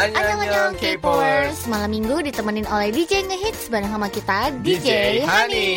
Annyeong K-popers Malam minggu ditemenin oleh DJ Ngehits bareng sama kita DJ Hani.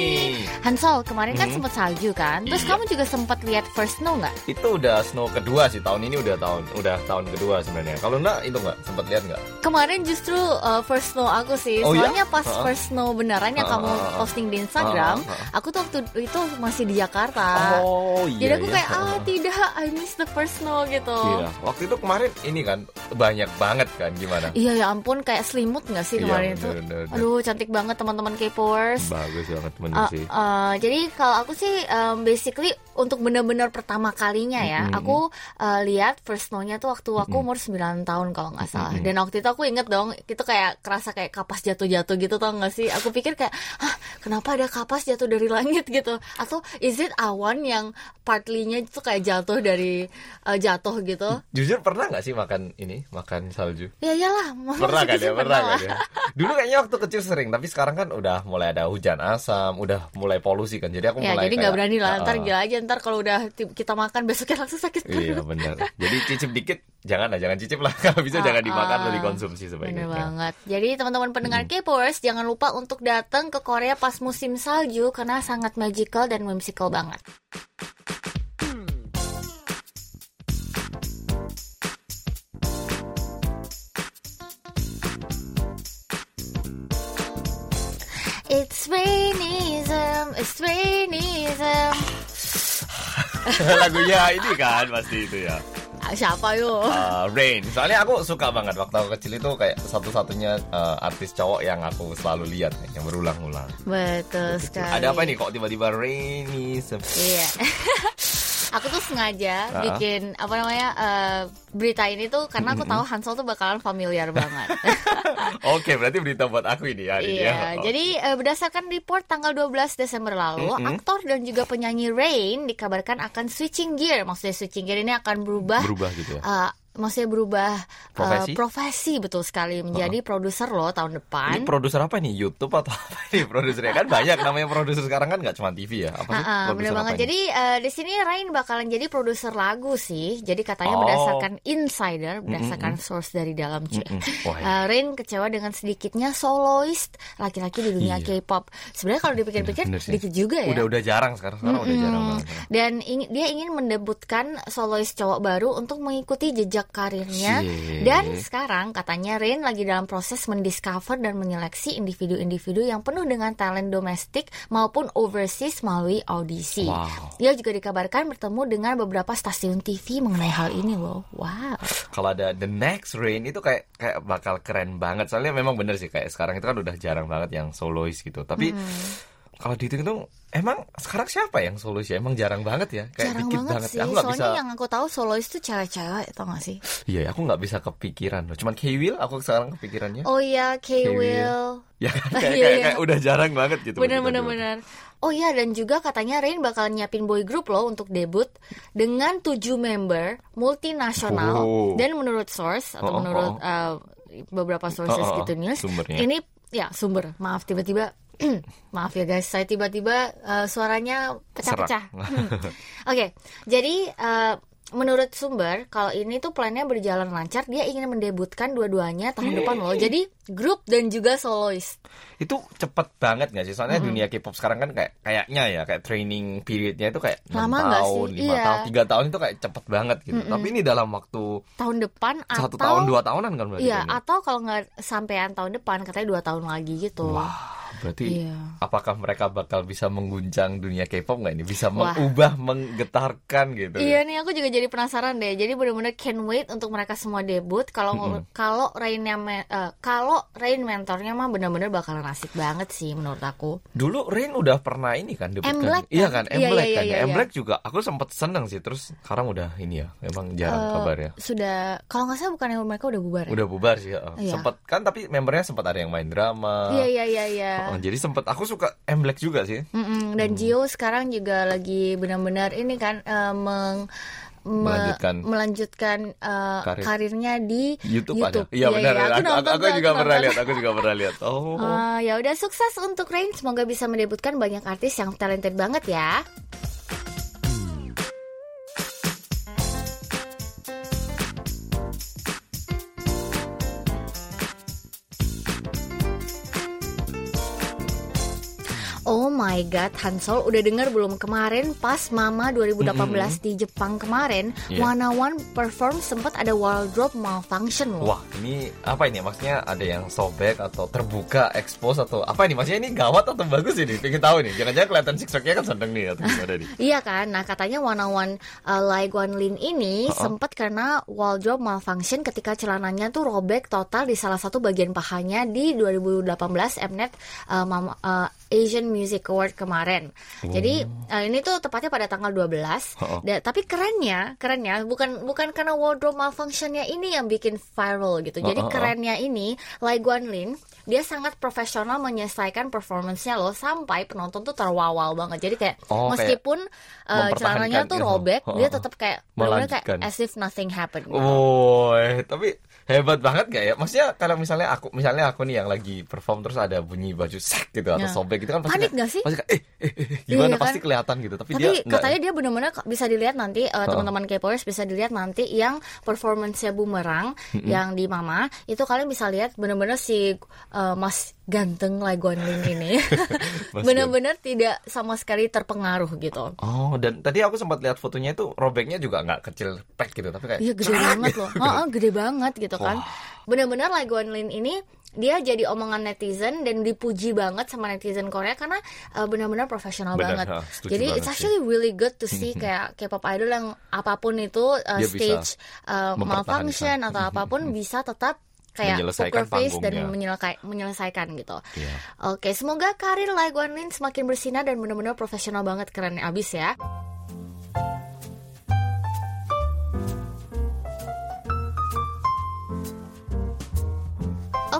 Hansol kemarin kan Hmm. sempat salju kan Terus Iya. kamu juga sempat lihat First Snow nggak? Itu udah snow kedua sih tahun ini udah tahun udah tahun kedua sebenarnya. Kalau enggak itu enggak sempat lihat enggak? Kemarin justru uh, First Snow aku sih Oh, iya? Soalnya pas. First Snow beneran yang kamu posting di Instagram Aku tuh waktu itu masih di Jakarta Oh Jadi aku iya. kayak ah tidak I miss the first snow gitu Iya, waktu itu kemarin ini kan banyak banget kan gimana? Iya ya ampun kayak selimut gak sih Iya, kemarin itu bener, bener. Aduh cantik banget teman-teman K-popers Bagus banget bener Uh, sih. uh, jadi kalau aku sih um, basically untuk benar-benar pertama kalinya ya, Mm-mm. aku uh, lihat first snow-nya tuh waktu aku umur 9 tahun kalau nggak salah. Mm-mm. Dan waktu itu aku inget dong, itu kayak kerasa kayak kapas jatuh-jatuh gitu tau gak sih? Aku pikir kayak, hah kenapa ada kapas jatuh dari langit gitu? Atau is it awan yang partly-nya itu kayak jatuh dari uh, jatuh gitu? Jujur pernah nggak sih makan ini makan salju? Ya iyalah, Pernah kan ya, pernah lah. kan ya. Dulu kayaknya waktu kecil sering, tapi sekarang kan udah mulai ada hujan asam, udah mulai polusi kan. Jadi aku Ya mulai jadi nggak berani lah, ntar "Ah, gila aja ntar kalau udah kita makan besoknya langsung sakit Iya perut. benar. Jadi cicip dikit, jangan lah, jangan cicip lah. Kalau bisa jangan Ah, dimakan atau ah. dikonsumsi Bener sebaiknya. banget. Jadi teman-teman pendengar K-popers jangan lupa untuk datang ke Korea pas musim salju karena sangat magical dan whimsical banget. It's rainism, it's rainism. Lagunya ini kan pasti itu ya. Ah, siapa yuk? Uh, Rain. Soalnya aku suka banget waktu aku kecil itu kayak satu-satunya uh, artis cowok yang aku selalu lihat yang berulang-ulang. Betul sekali. Ada apa nih kok tiba-tiba Rainism? Iya. aku tuh sengaja Ah. bikin apa namanya eh, berita ini tuh karena aku tahu Hansol tuh bakalan familiar banget. Oke, berarti berita buat aku ini ini Iya, ya. Oh. jadi eh, berdasarkan report tanggal 12 Desember lalu, Mm-mm. aktor dan juga penyanyi Rain dikabarkan akan switching gear. Maksudnya switching gear ini akan berubah berubah gitu ya. eh, maksudnya berubah eh, Profesi? profesi betul sekali menjadi produser loh tahun depan. Ini produser apa nih? YouTube atau apa nih produsernya? Kan banyak namanya produser sekarang kan nggak cuma TV ya. Apa sih? Produser bener banget. ini? Jadi eh, di sini Rain bakalan jadi produser lagu sih. Jadi katanya Oh. berdasarkan insider, berdasarkan source dari dalam. Mm-mm. Wah, iya. Eh, Rain kecewa dengan sedikitnya soloist laki-laki di dunia Iya. K-pop. Sebenarnya kalau dipikir-pikir Bener sih. dikit juga ya. Udah udah jarang sekarang. Sekarang udah Mm-mm. jarang banget. Dan ing- dia ingin mendebutkan solois cowok baru untuk mengikuti jejak karirnya. Cie. Dan sekarang katanya Rain lagi dalam proses mendiscover dan menyeleksi individu-individu yang penuh dengan talent domestik maupun overseas melalui audisi. Wow. Dia juga dikabarkan bertemu dengan beberapa stasiun TV mengenai hal ini loh. Wow. Kalau ada the next rain itu kayak kayak bakal keren banget. Soalnya memang bener sih kayak sekarang itu kan udah jarang banget yang solois gitu. Tapi kalau dihitung-hitung emang sekarang siapa yang solois ya? Emang jarang banget ya. Kayak Jarang dikit banget, banget. sih. Aku Soalnya bisa. yang aku tahu solois tuh cewek-cewek, tau gak sih? Iya, aku nggak bisa kepikiran loh. Cuman K-Will aku sekarang kepikirannya. Oh iya, K-Will. Ya kan kayak, Iya, kayak, iya. kayak udah jarang banget gitu. Bener begitu bener. Oh iya dan juga katanya Rain bakal nyiapin boy group loh untuk debut dengan tujuh member multinasional Oh. dan menurut source atau Oh, oh, menurut oh. uh, beberapa sources Oh, oh, gitu news sumbernya. ini ya sumber maaf tiba-tiba maaf ya guys saya tiba-tiba uh, suaranya pecah-pecah. Hmm. Oke jadi uh, menurut sumber kalau ini tuh plannya berjalan lancar dia ingin mendebutkan dua-duanya tahun depan loh jadi grup dan juga soloist. Itu cepet banget gak sih? Soalnya dunia K-pop sekarang kan kayak kayaknya ya kayak training periodnya itu kayak Lama nggak tahun, sih? lima Iya. tahun, tiga tahun itu kayak cepet banget gitu. Tapi ini dalam waktu tahun depan satu atau tahun dua tahunan kan berarti? Iya, atau kalau nggak sampean tahun depan katanya dua tahun lagi gitu. Wah, berarti Iya. apakah mereka bakal bisa mengguncang dunia K-pop nggak ini? Bisa Wah. mengubah, menggetarkan gitu. Iya nih aku juga jadi penasaran deh. Jadi benar-benar can wait untuk mereka semua debut. Kalau kalau Rainnya me- eh, kalau Rain mentornya mah benar-benar bakalan asik banget sih menurut aku. Dulu Rain udah pernah ini kan debut M-Black kan? Iya kan? kan, Iya, M-Black iya, kan. iya, iya. M-Black juga aku sempet seneng sih. Terus sekarang udah ini ya, emang jarang Eh, kabarnya. Sudah kalau nggak salah bukan yang mereka udah bubar. ya? Udah bubar sih, ya. Iya. sempet kan tapi membernya sempat ada yang main drama. Iya iya iya iya. Oh, jadi sempet aku suka M-Black juga sih. Mm-mm, Dan Gio sekarang juga lagi benar-benar ini kan eh, meng me- Melanjutkan. melanjutkan eh, Karir. karirnya di YouTube, ada. YouTube. Iya benar. iya, aku, aku, aku tuh, juga pernah nonton. lihat, aku juga pernah lihat. Oh. Ah, ya udah sukses untuk Rain, semoga bisa mendebutkan banyak artis yang talented banget ya. Oh my god, Hansol udah denger belum kemarin pas Mama 2018 di Jepang kemarin, Iya. One One perform sempat ada wardrobe malfunction loh. Wah, ini apa ini? Maksudnya ada yang sobek atau terbuka, expose atau apa ini? Maksudnya ini gawat atau bagus ini? Pengen tahu nih. Jangan-jangan kelihatan six pack-nya kan sedang nih atau gimana nih? Iya kan, nah katanya One One uh, Lai Guanlin ini Uh-uh. sempat karena wardrobe malfunction ketika celananya tuh robek total di salah satu bagian pahanya di 2018 Mnet uh, Mama- uh, Asian Music Award kemarin. Jadi uh, ini tuh tepatnya pada tanggal 12. Uh-uh. Da- tapi kerennya, kerennya bukan bukan karena wardrobe malfunctionnya ini yang bikin viral gitu. Jadi Uh-uh. kerennya ini Lai Guanlin dia sangat profesional menyelesaikan performance-nya loh sampai penonton tuh terwawal banget. Jadi kayak Oh, kayak meskipun uh, celananya tuh gitu. robek, Uh-uh. dia tetap kayak kayak as if nothing happened. gitu. Oh, tapi hebat banget gak ya? Maksudnya kalau misalnya aku misalnya aku nih yang lagi perform terus ada bunyi baju sak gitu atau Ya. sobek gitu kan pasti Panik gak sih? Pasti kayak eh, eh, eh, gimana Iya, kan? pasti kelihatan gitu. Tapi, Tapi dia katanya dia benar-benar bisa dilihat nanti uh, teman-teman K-popers bisa dilihat nanti yang performance-nya bumerang yang di Mama itu kalian bisa lihat benar-benar si uh, Mas ganteng Lai Guanlin ini benar-benar tidak sama sekali terpengaruh gitu. Oh, dan tadi aku sempat lihat fotonya itu robeknya juga nggak kecil pek gitu, tapi kayak Iya gede banget loh. Heeh, gede banget gitu kan. Bener-bener Lai Guanlin ini dia jadi omongan netizen dan dipuji banget sama netizen Korea karena uh, benar-benar profesional banget. ha, Jadi banget it's sih. actually really good to see kayak K-pop idol yang apa pun itu uh, Dia stage uh, malfunction atau apa pun bisa tetap kayak Menyelesaikan poker face dan panggungnya. menyelesai- menyelesaikan gitu. Iya. Oke, semoga karir Lai Guanlin semakin bersinar dan benar-benar profesional banget keren abis ya.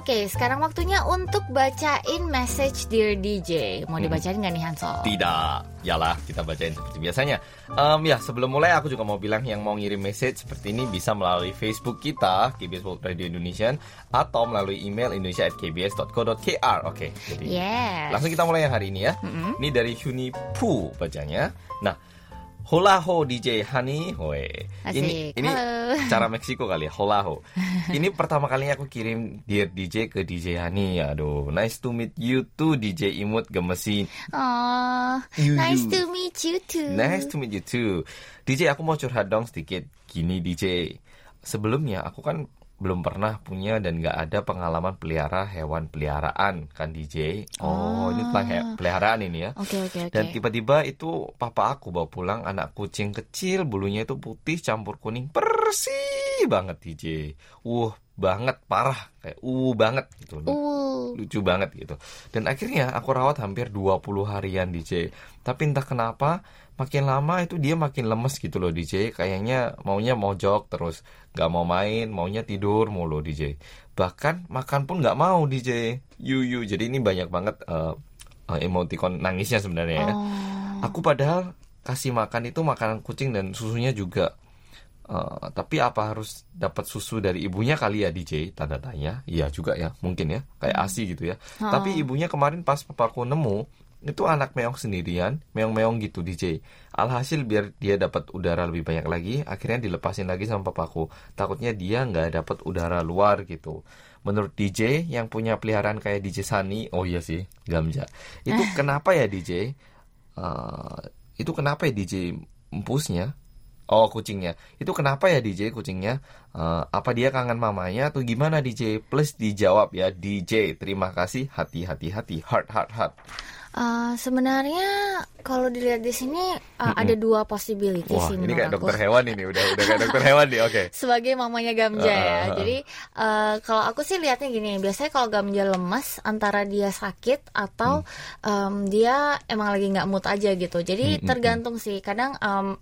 Oke, sekarang waktunya untuk bacain message Dear DJ. Mau dibacain nggak nih Hansol? Tidak, yalah kita bacain seperti biasanya. Em, ya sebelum mulai aku juga mau bilang yang mau ngirim message seperti ini bisa melalui Facebook kita KBS World Radio Indonesia atau melalui email indonesia@kbs.co.kr. Oke, jadi Yes. langsung kita mulai yang hari ini ya. Ini dari Huni Pu bacanya. Nah, Hola ho DJ Hani Hoe. Ini ini Halo. cara Meksiko kali ya, Hola ho. Ini pertama kalinya aku kirim Dear DJ ke DJ Hani. Aduh, nice to meet you too DJ Imut gemesin. Oh, You, nice you. to meet you too. Nice to meet you too. DJ aku mau curhat dong sedikit. Gini DJ. Sebelumnya aku kan belum pernah punya dan nggak ada pengalaman pelihara hewan peliharaan kan DJ. Oh, ini tentang he- peliharaan ini ya. Oke oke oke. Dan tiba-tiba itu papa aku bawa pulang anak kucing kecil bulunya itu putih campur kuning bersih banget DJ. Uh banget parah kayak uh banget gitu loh Uh, lucu banget gitu. Dan akhirnya aku rawat hampir 20 harian DJ. Tapi entah kenapa makin lama itu dia makin lemes gitu loh DJ. Kayaknya maunya mojok terus nggak mau main, maunya tidur mulu DJ. Bahkan makan pun nggak mau DJ. Yuyu. Jadi ini banyak banget eh, emoticon nangisnya sebenarnya ya. oh. Aku padahal kasih makan itu makanan kucing dan susunya juga. Eh, tapi apa harus dapat susu dari ibunya kali ya DJ? Tanda tanya. Iya juga ya, mungkin ya. Kayak ASI gitu ya. Tapi ibunya kemarin pas papaku nemu itu anak meong sendirian, meong-meong gitu DJ. Alhasil biar dia dapat udara lebih banyak lagi, akhirnya dilepasin lagi sama papaku. Takutnya dia nggak dapat udara luar gitu. Menurut DJ yang punya peliharaan kayak DJ Sani, oh iya sih, Gamja. Itu kenapa ya DJ? Eh, itu kenapa ya DJ empusnya? Oh kucingnya. Itu kenapa ya DJ kucingnya? Eh, apa dia kangen mamanya atau gimana DJ? Please dijawab ya DJ. Terima kasih. Hati hati hati. Heart heart heart. Uh, sebenarnya kalau dilihat di sini uh, ada dua possibility Wah sih ini kayak aku. dokter hewan ini. Udah udah kayak dokter hewan nih. Oke. Sebagai mamanya Gamja ya. Ah, ah. Jadi uh, kalau aku sih lihatnya gini, biasanya kalau Gamja lemas antara dia sakit atau Hmm. um, dia emang lagi nggak mood aja gitu. Jadi tergantung sih. Kadang um,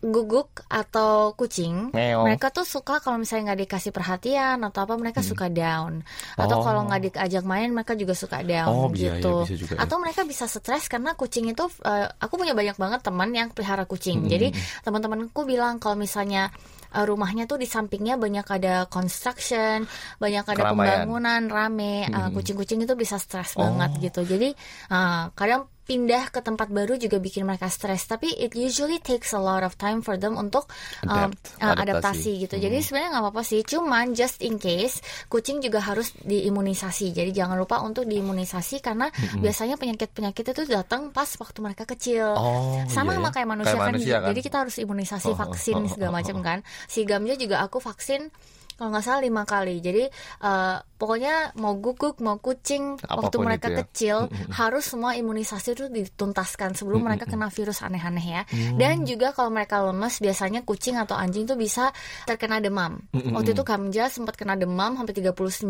guguk atau kucing Meow. mereka tuh suka kalau misalnya nggak dikasih perhatian atau apa mereka suka down atau Hmm. Oh. kalau nggak diajak main mereka juga suka down Oh, iya, iya, gitu bisa juga ya. atau mereka bisa stres karena kucing itu eh, aku punya banyak banget teman yang pelihara kucing Hmm. jadi teman-temanku bilang kalau misalnya eh, rumahnya tuh di sampingnya banyak ada construction banyak ada Keramaian. pembangunan rame eh, kucing-kucing itu bisa stres Oh. banget gitu jadi eh, kadang pindah ke tempat baru juga bikin mereka stres. Tapi it usually takes a lot of time for them untuk um, Adapt, uh, adaptasi. adaptasi gitu. Jadi sebenarnya nggak apa-apa sih cuman just in case kucing juga harus diimunisasi. Jadi jangan lupa untuk diimunisasi karena biasanya penyakit-penyakit itu datang pas waktu mereka kecil. Oh, sama iya sama ya. kayak manusia, Kayak kan, manusia kan? jadi kita harus imunisasi Oh, oh, vaksin oh, oh, segala oh, macam oh. kan. Si Gamja juga aku vaksin kalau nggak salah lima kali. Jadi eh, pokoknya mau guguk mau kucing waktu Apa pun mereka itu ya. kecil harus semua imunisasi itu dituntaskan sebelum mereka kena virus aneh-aneh ya. Dan juga kalau mereka lemes biasanya kucing atau anjing tuh bisa terkena demam. Waktu itu Gamja sempat kena demam sampai 39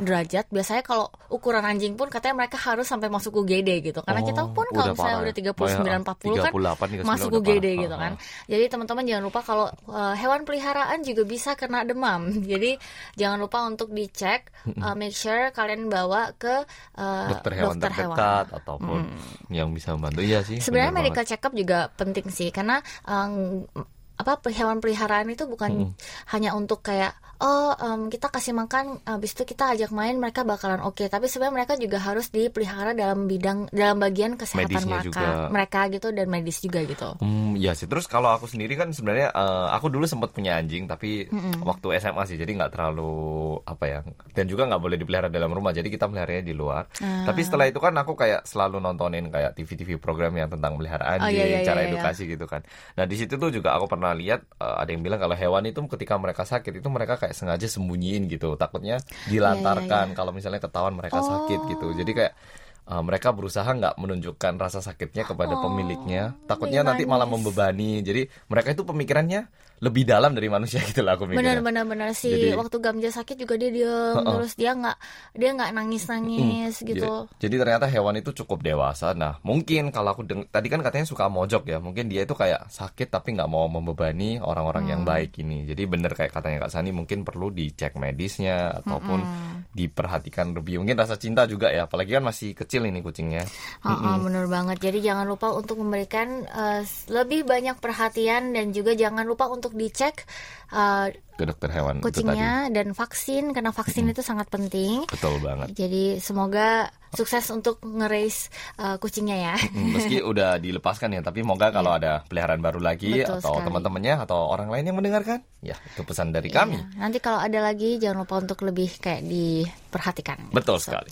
derajat. Biasanya kalau ukuran anjing pun katanya mereka harus sampai masuk UGD gitu. Karena Oh, kita pun kalau misalnya parah udah 39 ya. 40 kan 38, 39 masuk UGD parah. gitu kan. jadi teman-teman jangan lupa kalau uh, hewan peliharaan juga bisa kena demam. Jadi jangan lupa untuk dicek, uh, make sure kalian bawa ke uh, dokter hewan dokter terdekat ataupun yang bisa membantu. Iya sih Sebenarnya medical check up juga penting sih karena um, apa hewan peliharaan itu bukan hanya untuk kayak oh em, kita kasih makan habis itu kita ajak main mereka bakalan oke tapi sebenarnya mereka juga harus dipelihara dalam bidang dalam bagian kesehatan Medisnya mereka juga. mereka gitu dan medis juga gitu. Hmm, iya sih. Terus kalau aku sendiri kan sebenarnya eh, aku dulu sempat punya anjing tapi waktu SMA sih, jadi nggak terlalu apa ya. Dan juga nggak boleh dipelihara dalam rumah, jadi kita meliharanya di luar. Ah. Tapi setelah itu kan aku kayak selalu nontonin kayak TV-TV program yang tentang melihara Oh, anjing, iya, iya, cara iya, iya. edukasi gitu kan. Nah di situ tuh juga aku pernah lihat eh, ada yang bilang kalau hewan itu ketika mereka sakit itu mereka kayak sengaja sembunyiin gitu, takutnya dilantarkan kalau misalnya ketahuan mereka sakit gitu. Jadi kayak eh, mereka berusaha nggak menunjukkan rasa sakitnya kepada Oh, pemiliknya. Takutnya iya, nanti malah membebani. Jadi mereka itu pemikirannya lebih dalam dari manusia gitu lah aku mikirnya Benar-benar benar sih. Jadi- Waktu Gamja sakit juga dia diem terus dia nggak dia nggak nangis nangis Ja- gitu. Jadi ternyata hewan itu cukup dewasa. Nah, mungkin kalau aku deng- tadi kan katanya suka mojok ya. Mungkin dia itu kayak sakit tapi nggak mau membebani orang-orang yang Hmm. baik ini. Jadi bener kayak katanya Kak Sani mungkin perlu dicek medisnya ataupun diperhatikan lebih. Mungkin rasa cinta juga ya. Apalagi kan masih kecil ini kucingnya. Heeh, bener banget. Jadi jangan lupa untuk memberikan eh, lebih banyak perhatian dan juga jangan lupa untuk dicek eh, Ke dokter hewan kucingnya dan vaksin karena vaksin itu sangat penting. Betul banget. Jadi semoga sukses untuk nge-raise eh, kucingnya ya. Hmm, Meski udah dilepaskan ya, tapi moga kalau ada peliharaan baru lagi Betul atau teman-temannya atau orang lain yang mendengarkan, ya itu pesan dari kami. Iya. Nanti kalau ada lagi jangan lupa untuk lebih kayak diperhatikan. Betul So, sekali.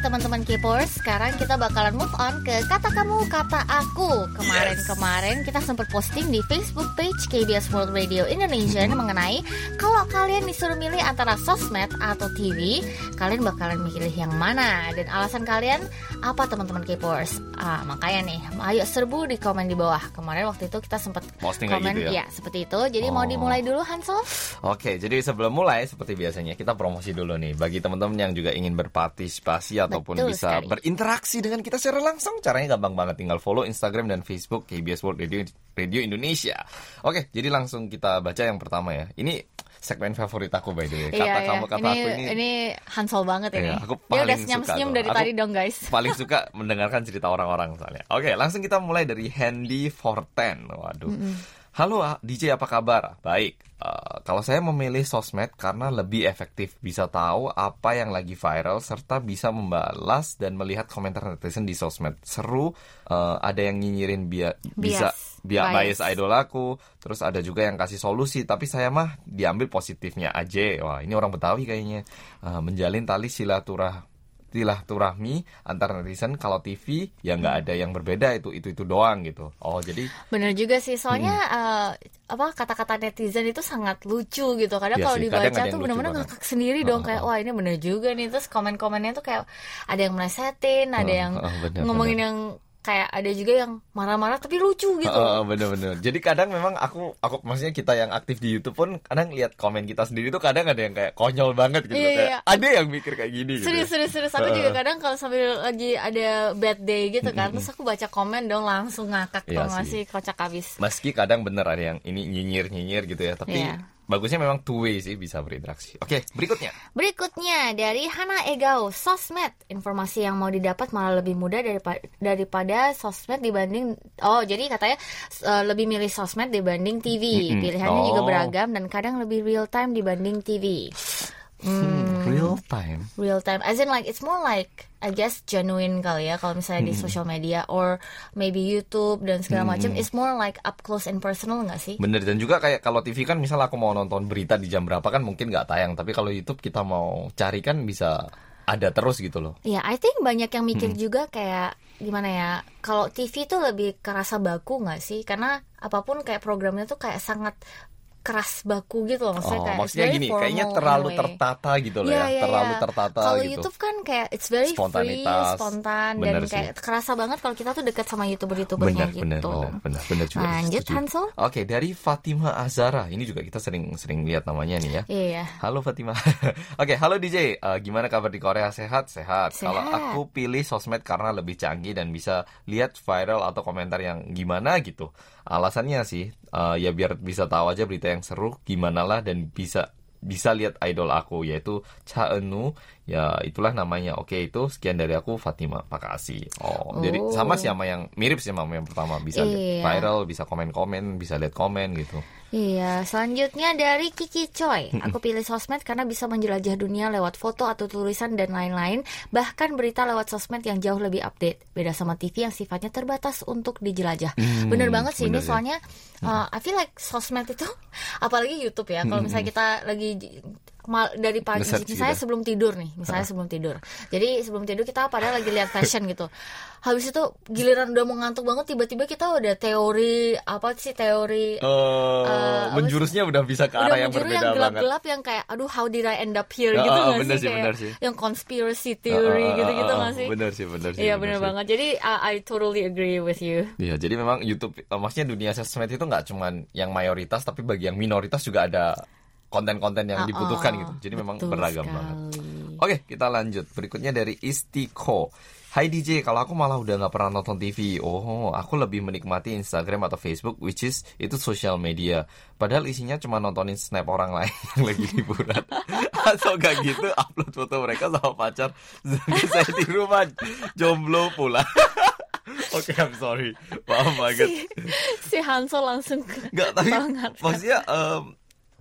Teman-teman Kpers, sekarang kita bakalan move on ke kata kamu, kata aku. Kemarin-kemarin kita sempat posting di Facebook page KBS World Radio Indonesia mengenai kalau kalian disuruh milih antara sosmed atau TV, kalian bakalan milih yang mana? Dan alasan kalian apa teman-teman Kpers? Ah, makanya nih, ayo serbu di komen di bawah. Kemarin waktu itu kita sempat Posting kayak komen, gitu ya? seperti itu. Jadi mau Oh. dimulai dulu Hansel? Oke, jadi sebelum mulai seperti biasanya kita promosi dulu nih bagi teman-teman yang juga ingin berpartisipasi ataupun Betul bisa sekali. berinteraksi dengan kita secara langsung. Caranya gampang banget, tinggal follow Instagram dan Facebook KBS World Radio Radio Indonesia. Oke, jadi langsung kita baca yang pertama ya. Ini segmen favorit aku by the way. Kata Iya, iya. kamu kata ini, aku ini, ini Hansel banget ini. Iya, aku Dia udah paling senyum-senyum suka dari tuh. tadi Aku- dong guys. paling suka mendengarkan cerita orang-orang soalnya. Oke, langsung kita mulai dari Handy Forten. Waduh. Halo ah, DJ apa kabar? Baik. Eh, kalau saya memilih sosmed karena lebih efektif bisa tahu apa yang lagi viral serta bisa membalas dan melihat komentar netizen di sosmed. Seru. eh, ada yang nyinyirin bia- bisa biar Bias. bias idol aku. Terus ada juga yang kasih solusi, tapi saya mah diambil positifnya aja. Wah, ini orang Betawi kayaknya. Eh, menjalin tali silaturah silaturahmi antar netizen kalau TV ya nggak ada yang berbeda itu itu itu doang gitu. Oh, jadi Bener juga sih, soalnya Hmm. eh, apa kata-kata netizen itu sangat lucu gitu. Kadang Iya kalau sih, dibaca kadang tuh banget. ngakak sendiri dong Heeh, kayak wah ini bener juga nih. Terus komen-komennya tuh kayak ada yang melesetin, ada Heeh, yang heeh, bener, ngomongin yang kayak ada juga yang marah-marah tapi lucu gitu. Heeh, bener-bener. Jadi kadang memang aku aku maksudnya kita yang aktif di YouTube pun kadang lihat komen kita sendiri tuh kadang ada yang kayak konyol banget gitu. Iya, kayak iya. ada yang mikir kayak gini gitu. Serius, serius, serius. Aku juga kadang kalau sambil lagi ada bad day gitu kan, terus aku baca komen dong langsung ngakak Iya masih kocak habis. Meski kadang bener ada yang ini nyinyir-nyinyir gitu ya, tapi Iya. Bagusnya memang two way sih bisa berinteraksi. Oke, berikutnya. Berikutnya dari Hana Egao, sosmed. Informasi yang mau didapat malah lebih mudah daripada daripada sosmed dibanding oh jadi katanya uh, lebih milih sosmed dibanding TV. Mm-mm. Pilihannya juga Oh. beragam dan kadang lebih real time dibanding TV. Hmm, real time. Real time, as in like it's more like I guess genuine kali ya kalau misalnya di social media or maybe YouTube dan segala macam. It's more like up close and personal nggak sih? Bener dan juga kayak kalau TV kan misal aku mau nonton berita di jam berapa kan mungkin nggak tayang tapi kalau YouTube kita mau cari kan bisa ada terus gitu loh. Ya, I think banyak yang mikir juga kayak gimana ya. Kalau TV tuh lebih kerasa baku nggak sih? Karena apa pun kayak programnya tuh kayak sangat keras baku gitu loh. Maksudnya Oh, kayak maksudnya gini, formal kayaknya terlalu way. tertata gitu loh Iya, ya, iya, terlalu iya. tertata Kalau gitu. YouTube kan kayak it's very free, spontan dan Bener sih. kayak kerasa banget kalau kita tuh dekat sama youtuber-youtubernya Benar, gitu. benar, benar, benar, benar juga. Lanjut, setuju. Hansel. Oke, dari Fatima Azara. Ini juga kita sering-sering lihat namanya nih ya. Iya. Halo Fatima. Oke, halo DJ. Eh, gimana kabar di Korea? Sehat? Sehat. Sehat. Kalau aku pilih sosmed karena lebih canggih dan bisa lihat viral atau komentar yang gimana gitu. Alasannya sih eh, ya biar bisa tahu aja berita yang seru gimana lah dan bisa bisa lihat idol aku yaitu Cha Eun-woo. ya itulah namanya oke itu sekian dari aku Fatima makasih oh, jadi Oh. sama sih sama yang mirip sih sama yang pertama bisa Iya. viral bisa komen-komen bisa lihat komen gitu Iya, selanjutnya dari Kiki Choi. Aku pilih sosmed karena bisa menjelajah dunia lewat foto atau tulisan dan lain-lain, bahkan berita lewat sosmed yang jauh lebih update. Beda sama TV yang sifatnya terbatas untuk dijelajah. Hmm, bener banget sih ini bener ya. soalnya uh, I feel like sosmed itu apalagi YouTube ya. Kalau misalnya kita lagi mal- dari pagi Nge-search misalnya gitu. sebelum tidur nih, misalnya sebelum tidur. Jadi sebelum tidur kita padahal lagi lihat fashion gitu. Habis itu giliran udah mau ngantuk banget tiba-tiba kita udah teori apa sih teori Eh, apa menjurusnya udah bisa ke udah arah yang menjuru berbeda yang banget. gelap-gelap yang kayak aduh how did I end up here Ah, gitu ah, nggak bener sih sih, kayak bener sih. yang conspiracy Ah, theory ah, ah, gitu-gitu nggak sih Bener sih, bener sih. iya bener sih. banget jadi uh, I totally agree with you Iya, jadi memang YouTube, eh, maksudnya dunia sosmed itu nggak cuman yang mayoritas, tapi bagi yang minoritas juga ada konten-konten yang Ah, dibutuhkan ah, gitu. Jadi memang betul beragam sekali. banget. Oke, kita lanjut. Berikutnya dari Istiko. Hai DJ, kalau aku malah udah nggak pernah nonton TV. Oh, aku lebih menikmati Instagram atau Facebook, which is itu social media. Padahal isinya cuma nontonin snap orang lain yang lagi liburan. atau gak gitu, upload foto mereka sama pacar. Saya di rumah jomblo pula. Oke, I'm sorry. Maaf banget. si Hanso langsung ke Nggak, tapi banget maksudnya em,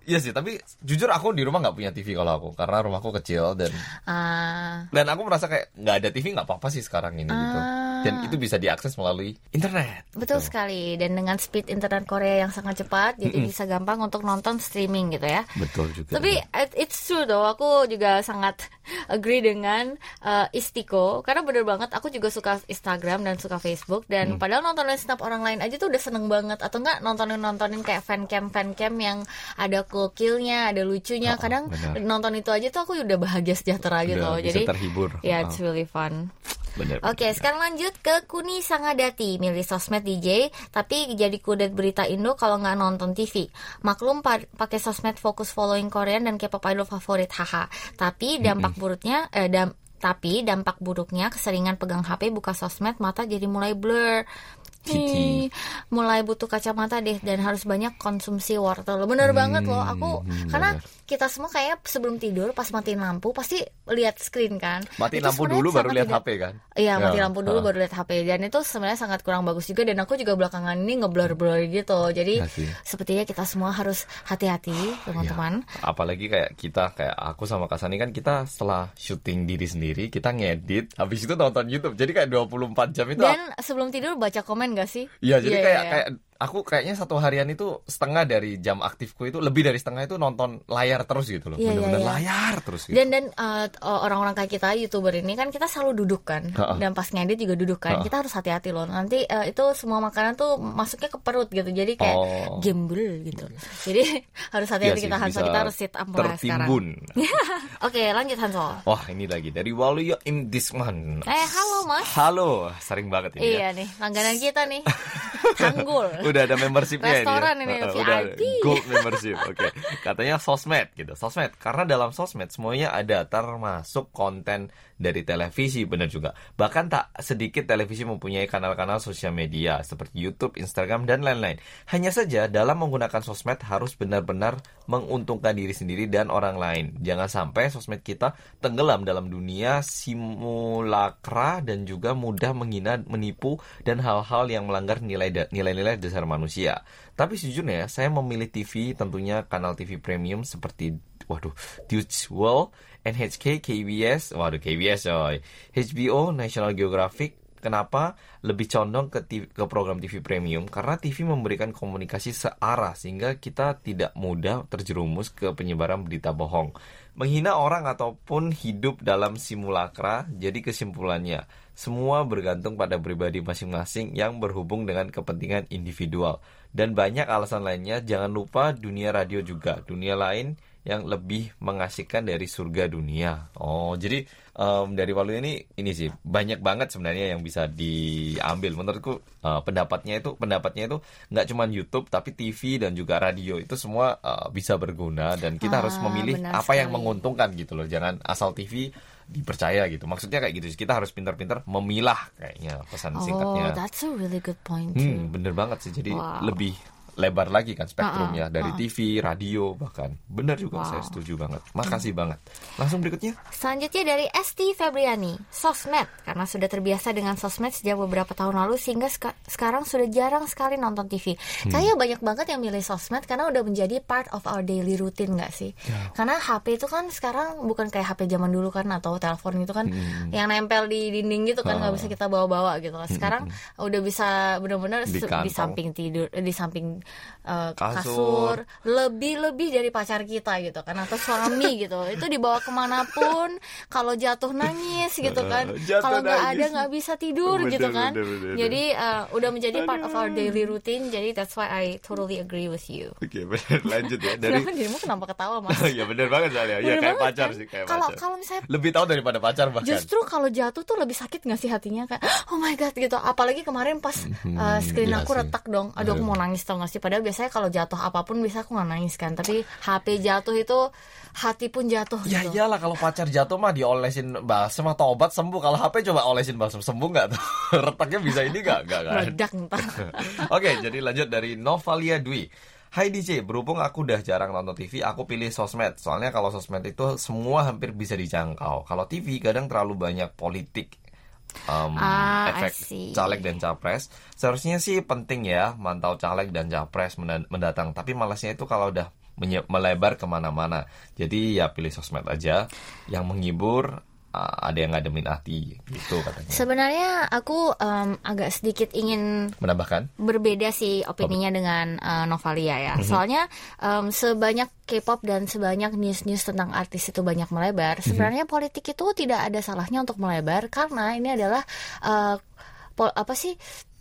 Iya sih, tapi jujur aku di rumah nggak punya TV kalau aku karena rumahku kecil dan ah dan aku merasa kayak nggak ada TV nggak apa-apa sih sekarang ini gitu. Ah. Dan itu bisa diakses melalui internet. Betul Gitu. sekali dan dengan speed internet Korea yang sangat cepat jadi bisa gampang untuk nonton streaming gitu ya Betul juga. Tapi it- it's true though, aku juga sangat agree dengan uh, Istiko karena bener banget aku juga suka Instagram dan suka Facebook dan Hmm. padahal nontonin snap orang lain aja tuh udah seneng banget atau enggak nontonin nontonin kayak fancam fancam yang ada cool-killnya, ada lucunya. Oh, Kadang benar. nonton itu aja tuh aku udah bahagia sejahtera gitu. Udah bisa Jadi terhibur. ya Oh. it's really fun. Bener. Oke, sekarang lanjut ke Kuni Sangadati, milih sosmed DJ, tapi jadi kudet berita Indo kalau nggak nonton TV. Maklum pa- pakai sosmed fokus following Korean dan K-pop idol favorit, haha. Tapi dampak buruknya, eh, dam- tapi dampak buruknya keseringan pegang HP buka sosmed mata jadi mulai blur. Nih, mulai butuh kacamata deh dan harus banyak konsumsi wortel. Bener banget loh, aku hmm, karena bener. Kita semua kayak sebelum tidur pas matiin lampu pasti lihat screen kan. Matiin lampu dulu baru lihat HP kan? Iya, mati Ya, lampu dulu ah. baru lihat HP dan itu sebenarnya sangat kurang bagus juga dan aku juga belakangan ini ngeblur-blur gitu. Jadi Ya sepertinya kita semua harus hati-hati, teman-teman. Ya, apalagi kayak kita kayak aku sama Kasani kan kita setelah syuting diri sendiri kita ngedit habis itu nonton YouTube jadi kayak 24 jam itu Dan sebelum tidur baca komen gak sih? Iya, jadi Iya, kayak iya. kayak aku kayaknya satu harian itu setengah dari jam aktifku itu lebih dari setengah itu nonton layar terus gitu loh. Iya, iya, Bener-bener iya. layar terus gitu. Dan dan uh, orang-orang kayak kita youtuber ini kan kita selalu duduk kan Ha-ha. dan pas ngedit juga duduk kan Ha-ha. kita harus hati-hati loh nanti uh, itu semua makanan tuh masuknya ke perut gitu jadi kayak Oh. gembel gitu jadi harus hati-hati sih, kita Hansol bisa kita harus sit up mulai sekarang oke lanjut Hansol Wah, ini lagi dari Waluyo Imdisman. eh halo mas Halo, sering banget ini ya. Iya nih, langganan kita nih. Tanggul. Udah ada membershipnya Restoran ya. ini, Uh, udah ada VIP. gold membership. Oke. Katanya sosmed gitu. Sosmed karena dalam sosmed semuanya ada termasuk konten dari televisi benar juga. Bahkan tak sedikit televisi mempunyai kanal-kanal sosial media seperti YouTube, Instagram dan lain-lain. Hanya saja dalam menggunakan sosmed harus benar-benar menguntungkan diri sendiri dan orang lain. Jangan sampai sosmed kita tenggelam dalam dunia simulakra dan juga mudah menghina, menipu dan hal-hal yang melanggar nilai-nilai dasar manusia. Tapi sejujurnya saya memilih TV tentunya kanal TV premium seperti waduh Deutsche Welle, NHK, KBS, waduh KBS coy, HBO, National Geographic. Kenapa lebih condong ke, TV, ke program TV premium? Karena TV memberikan komunikasi searah sehingga kita tidak mudah terjerumus ke penyebaran berita bohong. Menghina orang ataupun hidup dalam simulakra, jadi kesimpulannya semua bergantung pada pribadi masing-masing yang berhubung dengan kepentingan individual. Dan banyak alasan lainnya, jangan lupa dunia radio juga, dunia lain yang lebih mengasihkan dari surga dunia. Oh, jadi em, dari Walu ini ini sih banyak banget sebenarnya yang bisa diambil. Menurutku eh, pendapatnya itu pendapatnya itu nggak cuma YouTube tapi TV dan juga radio itu semua eh, bisa berguna dan kita Ah, harus memilih apa yang sekali. menguntungkan gitu loh. Jangan asal TV dipercaya gitu. Maksudnya kayak gitu. sih. Kita harus pintar-pintar memilah kayaknya pesan Oh, singkatnya. that's a really good point too. Hmm, bener banget sih. Jadi Wow. lebih lebar lagi kan spektrumnya Uh-uh, dari uh-uh. TV, radio bahkan. Bener juga Wow. saya setuju banget. Makasih banget. Langsung berikutnya. Selanjutnya dari ST Febriani, sosmed. Karena sudah terbiasa dengan sosmed sejak beberapa tahun lalu sehingga seka- sekarang sudah jarang sekali nonton TV. Hmm. Kayaknya banyak banget yang milih sosmed karena udah menjadi part of our daily routine nggak sih? Ya. Karena HP itu kan sekarang bukan kayak HP zaman dulu kan atau telepon gitu kan Hmm. yang nempel di dinding gitu kan nggak bisa kita bawa-bawa gitu. Sekarang udah bisa benar-benar Di kantong. di samping tidur, eh, di samping eh, Kasur. kasur, lebih-lebih dari pacar kita gitu kan atau suami gitu itu dibawa ke mana pun kalau jatuh nangis gitu kan kalau nggak ada nggak bisa tidur Bener, gitu kan bener, bener. jadi eh, udah menjadi part of our daily routine jadi that's why I totally agree with you Oke, bener. Lanjut ya dari kenapa dirimu kenapa ketawa mas Ya bener banget soalnya. Ya kayak banget, pacar kan? sih, kayak kalau pacar. kalau misalnya Lebih tahu daripada pacar bahkan. Justru kalau jatuh tuh lebih sakit gak sih hatinya kayak oh my god gitu. Apalagi kemarin pas uh, screen iya aku sih. retak dong. Aduh aku mau nangis tau gak sih. Padahal biasanya kalau jatuh apa pun bisa aku nggak nangis kan. Tapi HP jatuh itu hati pun jatuh Ya gitu. iyalah kalau pacar jatuh mah diolesin balsem atau obat sembuh. Kalau HP coba olesin balsem sembuh nggak tuh? Retaknya bisa ini nggak? Nggak kan? Meledak. Oke, jadi lanjut dari Novalia Dwi. Hai DJ, berhubung aku udah jarang nonton TV, aku pilih sosmed. Soalnya kalau sosmed itu semua hampir bisa dijangkau. Kalau TV kadang terlalu banyak politik, um, Ah, efek caleg dan capres. Seharusnya sih penting ya mantau caleg dan capres menda- mendatang. Tapi malasnya itu kalau udah melebar ke mana-mana. Jadi ya pilih sosmed aja yang menghibur. Uh, ada yang ngademin hati gitu katanya. Sebenarnya aku em, agak sedikit ingin Menambahkan? berbeda sih opininya dengan uh, Novalia ya. Mhm. Soalnya em, sebanyak K-pop dan sebanyak news-news tentang artis itu banyak Mhm. melebar, sebenarnya politik itu tidak ada salahnya untuk melebar karena ini adalah uh, pol- apa sih?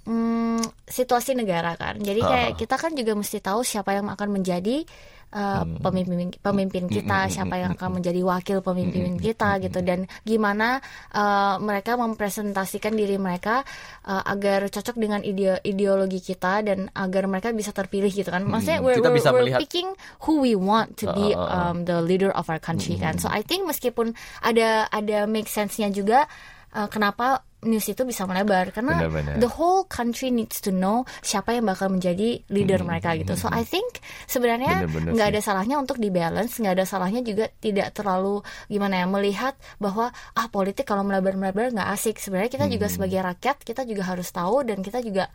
hmm, situasi negara kan. Jadi kayak Ah. kita kan juga mesti tahu siapa yang akan menjadi uh, Hmm. pemimpin pemimpin kita, siapa yang akan menjadi wakil pemimpin kita gitu dan gimana uh, mereka mempresentasikan diri mereka uh, agar cocok dengan ide ideologi kita dan agar mereka bisa terpilih gitu kan. Maksudnya we're, kita we're- bisa we're melihat- picking who we want to be Uh, uh, uh. um, the leader of our country kan. So I think meskipun ada ada make sense-nya juga uh, kenapa news itu bisa melebar karena Benar-benar. the whole country needs to know siapa yang bakal menjadi leader mereka gitu. So I think sebenarnya nggak ada salahnya untuk di balance, nggak ada salahnya juga tidak terlalu gimana ya melihat bahwa ah politik kalau melebar-melebar nggak asik. Sebenarnya kita juga sebagai rakyat kita juga harus tahu dan kita juga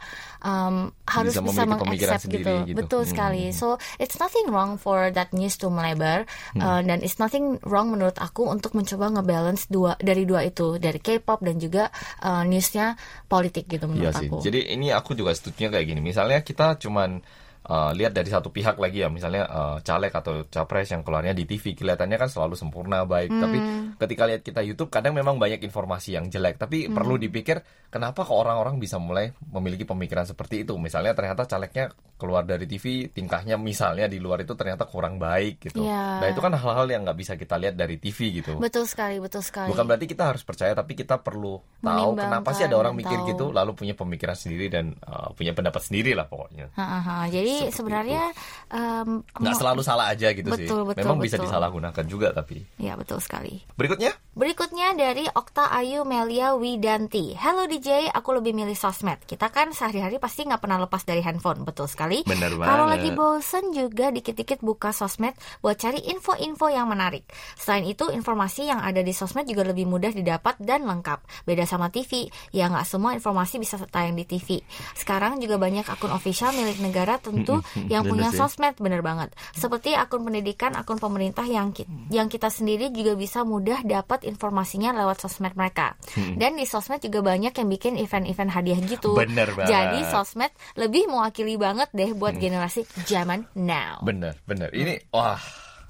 um, harus Bisa bisa, mengaccept sendiri gitu. gitu. Betul Hmm. sekali. So it's nothing wrong for that news to melebar uh, dan it's nothing wrong menurut aku untuk mencoba ngebalance dua dari dua itu dari K-pop dan juga uh, newsnya politik gitu Iya menurut sih. aku. Jadi ini aku juga setuju kayak gini. Misalnya kita cuman uh, lihat dari satu pihak lagi ya misalnya uh, caleg atau capres yang keluarnya di TV kelihatannya kan selalu sempurna baik tapi ketika lihat kita YouTube kadang memang banyak informasi yang jelek tapi perlu dipikir kenapa kok orang-orang bisa mulai memiliki pemikiran seperti itu misalnya ternyata calegnya keluar dari TV tingkahnya misalnya di luar itu ternyata kurang baik gitu Iya. nah itu kan hal-hal yang nggak bisa kita lihat dari TV gitu Betul sekali, betul sekali. Bukan berarti kita harus percaya, tapi kita perlu tahu kenapa sih ada orang dan mikir tahu. gitu, lalu punya pemikiran sendiri dan uh, punya pendapat sendiri lah pokoknya. Ha-ha-ha. Jadi Seperti sebenarnya Nggak mau- selalu salah aja gitu sih. Betul, betul, Memang bisa betul. disalahgunakan juga tapi. Ya betul sekali. Berikutnya, Berikutnya dari Okta Ayu Melia Widanti. Hello DJ, aku lebih milih sosmed. Kita kan sehari-hari pasti nggak pernah lepas dari handphone, betul sekali. Kalau banget. lagi bosen juga dikit-dikit buka sosmed buat cari info-info yang menarik. Selain itu, informasi yang ada di sosmed juga lebih mudah didapat dan lengkap. Beda sama TV, ya nggak semua informasi bisa tayang di TV. Sekarang juga banyak akun official milik negara tentu yang punya sih. sosmed, bener banget. Seperti akun pendidikan, akun pemerintah yang ki- yang kita sendiri juga bisa mudah dapat informasinya lewat sosmed mereka. Dan di sosmed juga banyak yang bikin event-event hadiah gitu. Bener banget. Jadi sosmed lebih mewakili banget deh buat generasi zaman now. bener, bener. Ini, wah,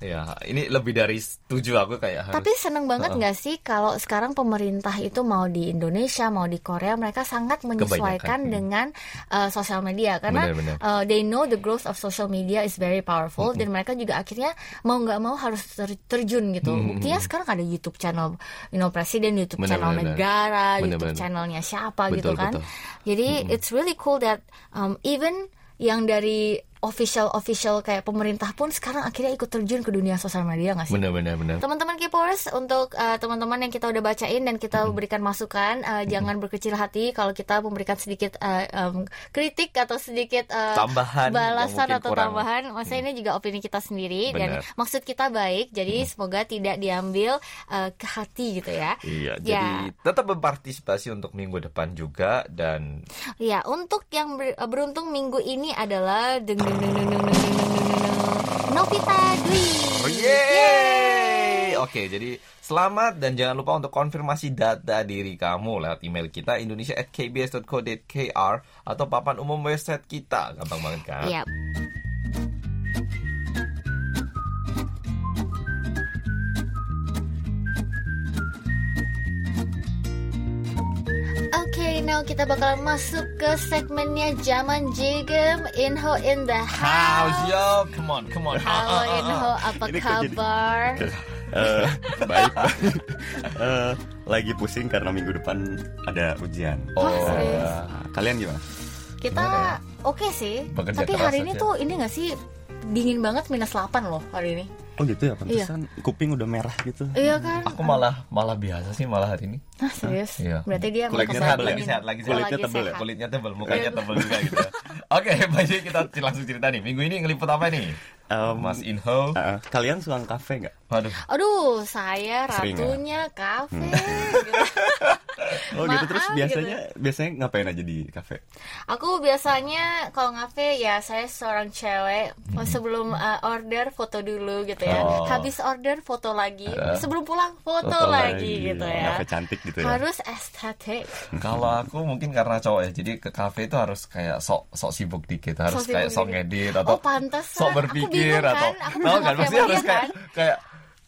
ya ini lebih dari setuju aku kayak harus. Tapi seneng banget nggak sih kalau sekarang pemerintah itu mau di Indonesia mau di Korea mereka sangat menyesuaikan Kebanyakan, hmm. dengan uh, sosial media karena Benar-benar. uh, they know the growth of social media is very powerful dan mereka juga akhirnya mau nggak mau harus ter- terjun gitu. Buktinya sekarang ada YouTube channel, you know presiden, YouTube channel Benar-benar. negara, YouTube Benar-benar. channelnya siapa gitu Betul, kan. betul. Jadi it's really cool that um, even yang dari official official kayak pemerintah pun sekarang akhirnya ikut terjun ke dunia sosial media nggak sih? bener, bener, bener. Teman-teman Kipers untuk uh, teman-teman yang kita udah bacain dan kita berikan masukan uh, jangan berkecil hati kalau kita memberikan sedikit uh, um, kritik atau sedikit uh, Tambahan balasan atau kurang. tambahan. Maksudnya ini juga opini kita sendiri dan Benar. maksud kita baik. Jadi semoga tidak diambil uh, ke hati gitu ya. Iya, Ya. jadi tetap berpartisipasi untuk minggu depan juga dan Ya, untuk yang ber- beruntung minggu ini adalah deng Novita Dwi. Oh, yeay. Oke, jadi selamat dan jangan lupa untuk konfirmasi data diri kamu lewat email kita indonesia@kbs.co.kr atau papan umum website kita. Gampang banget kan? Yep. Now kita bakal masuk ke segmennya Zaman Jigem Inho in the House, house. yo, come on, come on. Halo Inho, apa Ini kok jadi- kabar? Eh, baik, baik. Eh, lagi pusing karena minggu depan ada ujian. Oh, serius? Nah, kalian gimana? Kita oke sih, Bekerja tapi hari ini aja. tuh ini gak sih dingin banget minus 8 loh hari ini. Oh gitu ya, pantesan kuping udah merah gitu. Iya kan? aku malah malah biasa sih malah hari ini. Hah, serius? Iya. Berarti dia Kulitnya tebel dingin. Sehat, lagi sehat. Kulitnya lagi tebel ya? Kulitnya tebel, mukanya Iya. tebel juga gitu. Oke, baik kita langsung cerita nih. Minggu ini ngeliput apa nih? Em, Mas Inho. eh, kalian suka kafe nggak? Waduh. Aduh, saya ya? ratunya kafe. gitu. Oh gitu terus Maaf, biasanya biasanya ngapain aja di kafe? Aku biasanya kalau ngafe ya saya seorang cewek sebelum uh, order foto dulu gitu ya. Oh. Habis order foto lagi. Eh. Sebelum pulang foto, Foto lagi, lagi. gitu ya. Kafe cantik gitu ya. Harus estetik. Kalau aku mungkin karena cowok ya, jadi ke kafe itu harus kayak sok sok sibuk dikit, harus Sok kayak sibuk sok ngedit atau Oh, sok berpikir bingung atau kan, aku tahu pernah kan ngafe sama harus dia kayak kan. kayak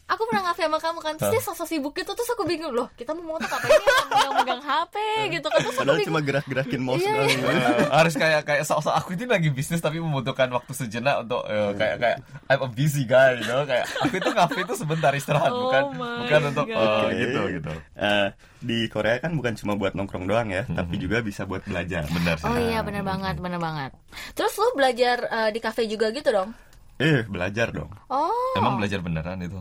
Aku pernah ngafe sama kamu kan, terus dia sosok sibuk gitu, terus aku bingung loh. Kita mau moto apa ini megang-megang HP gitu kan, terus aku Padahal bingung. cuma gerak-gerakin mouse Iya, doang. eh, harus kayak kayak sok-sok aku ini lagi bisnis tapi membutuhkan waktu sejenak untuk eh, kayak kayak I'm a busy guy, you know? kayak aku itu kafe itu sebentar istirahat Oh bukan bukan untuk God. eh, Oke. gitu gitu. Eh, di Korea kan bukan cuma buat nongkrong doang ya, tapi juga bisa buat belajar. Benar sih. Oh iya bener banget, bener banget. Terus lu belajar eh, di kafe juga gitu dong? Eh, belajar dong. Oh. Emang belajar beneran itu?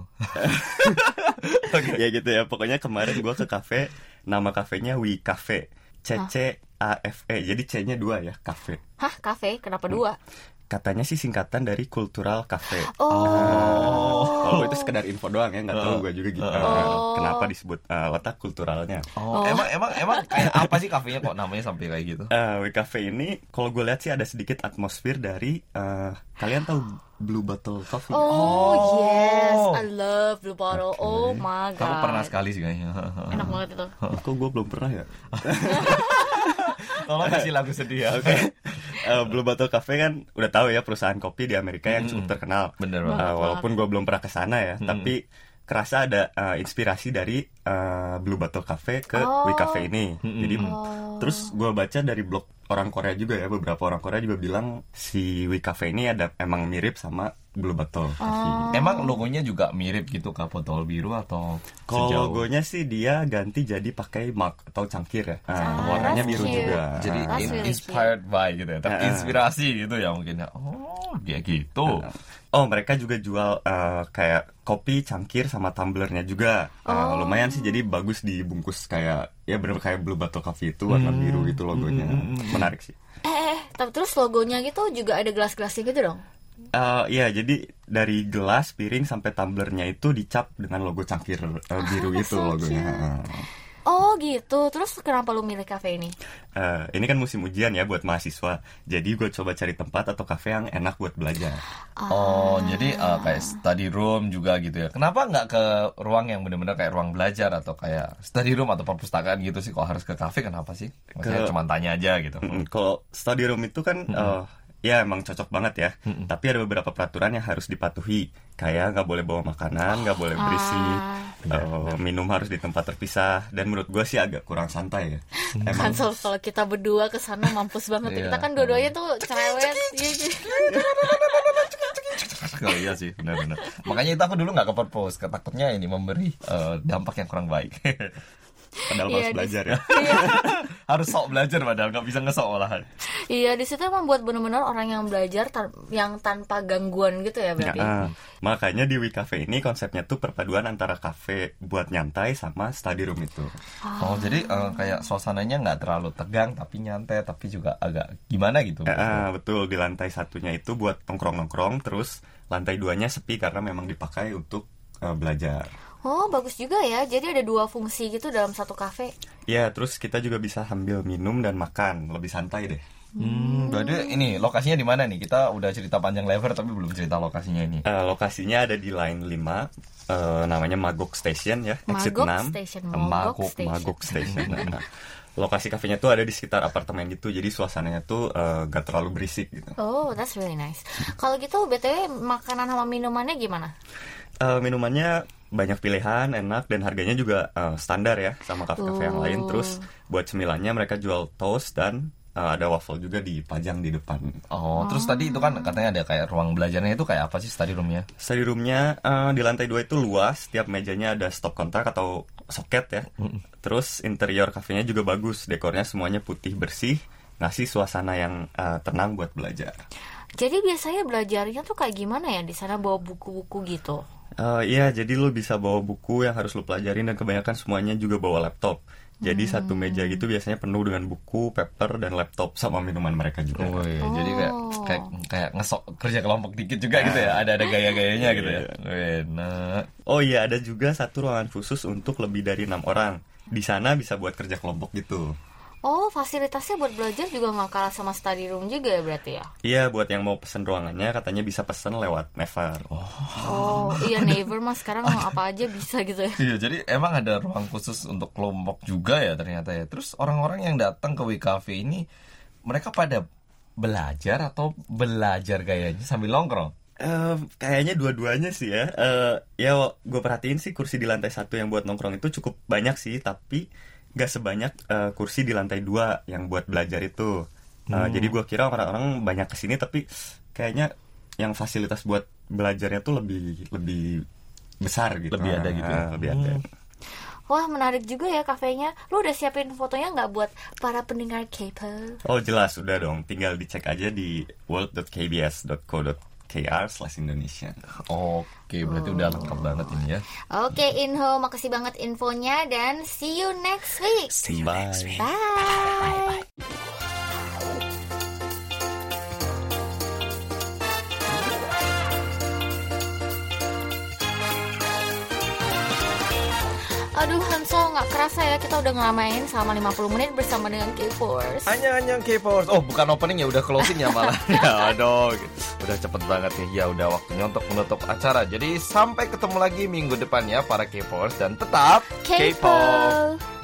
ya gitu ya. Pokoknya kemarin gua ke kafe, nama kafenya We Cafe. C C A F E. Jadi C-nya dua ya, kafe. Hah, kafe? Kenapa dua? Katanya sih singkatan dari Cultural Cafe. Oh. Oh, itu sekedar info doang ya, nggak tahu gue juga gitu. Oh. Kenapa disebut eh, letak kulturalnya? Oh, emang emang emang kayak apa sih kafenya kok namanya sampai kayak gitu? Eh, We Cafe ini, kalau gue lihat sih ada sedikit atmosfer dari eh, kalian tahu Blue Bottle Coffee? Oh, Oh. yes, I love Blue Bottle. Oh my god. Aku pernah sekali sih kayaknya. Enak banget itu. Kok gue belum pernah ya? Tolong kasih lagu sedih ya. Oke. Eh, Blue Bottle Cafe kan udah tahu ya perusahaan kopi di Amerika yang cukup terkenal. Bener Eh, banget. walaupun gue belum pernah ke sana ya, tapi kerasa ada eh, inspirasi dari eh, Blue Bottle Cafe ke Oh. We Cafe ini. Jadi Oh. terus gue baca dari blog orang Korea juga ya, beberapa orang Korea juga bilang si We Cafe ini ada emang mirip sama Blue Bottle Cafe. Oh. Emang logonya juga mirip gitu kak botol biru atau Kalau sejauh? logonya sih dia ganti jadi pakai mug atau cangkir ya. Nah, Ah, warnanya biru cute. juga. Jadi in- inspired by gitu ya, Ah. terinspirasi gitu ya mungkin ya. Oh, dia gitu. Oh, mereka juga jual eh, kayak kopi, cangkir sama tumblernya juga. Eh, Oh. lumayan sih jadi bagus dibungkus kayak ya bener kayak Blue Bottle Coffee itu warna Hmm. biru gitu logonya. Menarik sih. Eh, eh, tapi terus logonya gitu juga ada gelas-gelasnya gitu dong. Eh iya, jadi dari gelas, piring sampai tumblernya itu dicap dengan logo cangkir eh, biru itu so logonya. Oh gitu. Terus kenapa lu milih kafe ini? Eh, ini kan musim ujian ya buat mahasiswa. Jadi gue coba cari tempat atau kafe yang enak buat belajar. Oh, jadi uh, kayak study room juga gitu ya. Kenapa nggak ke ruang yang bener-bener kayak ruang belajar atau kayak study room atau perpustakaan gitu sih? Kok harus ke kafe? Kenapa sih? Maksudnya Ke- cuma tanya aja gitu. Mm-mm. Kalau study room itu kan eh, ya emang cocok banget ya. Tapi ada beberapa peraturan yang harus dipatuhi. Kayak nggak boleh bawa makanan, nggak boleh berisi, eh, minum harus di tempat terpisah. Dan menurut gue sih agak kurang santai ya. Kan Emang kalau kalau kita berdua ke sana mampus banget. Iya. Kita kan dua-duanya tuh cerewet. Iya. Oh iya sih, benar-benar. Makanya itu aku dulu nggak ke perpus, ketakutnya ini memberi uh, dampak yang kurang baik. padahal Iya, harus di- belajar ya. Harus sok belajar padahal nggak bisa ngesok olahan. Iya, di situ emang buat bener-bener orang yang belajar tan- yang tanpa gangguan gitu ya berarti. Nah, makanya di We Cafe ini konsepnya tuh perpaduan antara kafe buat nyantai sama study room itu. Oh jadi uh, kayak suasananya nggak terlalu tegang tapi nyantai tapi juga agak gimana gitu. Ah, betul di lantai satunya itu buat nongkrong-nongkrong, terus lantai duanya sepi karena memang dipakai untuk eh, belajar. Oh, bagus juga ya. Jadi ada dua fungsi gitu dalam satu kafe. Ya, terus kita juga bisa sambil minum dan makan, lebih santai deh. Hmm, berarti ini lokasinya di mana nih? Kita udah cerita panjang lebar tapi belum cerita lokasinya ini. Eh, lokasinya ada di line 5, eh, namanya Magok Station ya, exit Magok 6. Station, Eh, Magok Station. Magok Station. Nah, lokasi kafenya tuh ada di sekitar apartemen gitu, jadi suasananya tuh eh, gak terlalu berisik gitu. Oh, that's really nice. Kalau gitu BTW makanan sama minumannya gimana? Eh, minumannya banyak pilihan, enak dan harganya juga eh, standar ya sama kafe-kafe yang lain. Oh. Terus buat cemilannya mereka jual toast dan eh, ada waffle juga dipajang di depan. Oh, terus tadi itu kan katanya ada kayak ruang belajarnya itu kayak apa sih study roomnya? Study roomnya eh, di lantai dua itu luas, tiap mejanya ada stop kontak atau soket ya. Terus interior kafenya juga bagus, dekornya semuanya putih bersih, ngasih suasana yang eh, tenang buat belajar. Jadi biasanya belajarnya tuh kayak gimana ya di sana bawa buku-buku gitu? Eh, Iya, jadi lu bisa bawa buku yang harus lu pelajarin dan kebanyakan semuanya juga bawa laptop. Jadi satu meja gitu biasanya penuh dengan buku, paper, dan laptop sama minuman mereka juga. Oh, iya. jadi kayak Oh. kayak kayak ngesok kerja kelompok dikit juga gitu ya. Ada ada gaya-gayanya gitu ya. Enak. Oh iya, ada juga satu ruangan khusus untuk lebih dari enam orang. Di sana bisa buat kerja kelompok gitu. Oh, fasilitasnya buat belajar juga nggak kalah sama study room juga ya berarti ya? Iya, buat yang mau pesen ruangannya katanya bisa pesen lewat Never. Oh, iya neighbor mas sekarang mau apa aja bisa gitu ya? Iya, jadi emang ada ruang khusus untuk kelompok juga ya ternyata ya. Terus orang-orang yang datang ke WKF ini mereka pada belajar atau belajar gayanya sambil nongkrong? Eh, kayaknya dua-duanya sih ya. Eh, ya gue perhatiin sih kursi di lantai satu yang buat nongkrong itu cukup banyak sih, tapi gak sebanyak eh, kursi di lantai dua yang buat belajar itu. Eh, Jadi gue kira orang-orang banyak ke sini, tapi kayaknya yang fasilitas buat belajarnya tuh lebih lebih besar gitu. Lebih ada gitu ya? Eh, lebih ada. Wah menarik juga ya kafenya. Lu udah siapin fotonya nggak buat para pendengar K-pop? Oh jelas, udah dong. Tinggal dicek aja di world.kbs.co.kr slash Indonesia. Oke, berarti udah lengkap banget ini ya. Oke Inho, makasih banget infonya dan see you next week. Bye. Bye. Aduh Hanso, nggak kerasa ya kita udah ngelamain selama 50 menit bersama dengan K-Force. Anyang-anyang K-Popers. Oh, bukan opening ya, udah closing ya malah. ya, aduh. Udah cepet banget nih. Ya udah waktunya untuk menutup acara. Jadi sampai ketemu lagi minggu depan ya para K-Popers dan tetap K-Pop.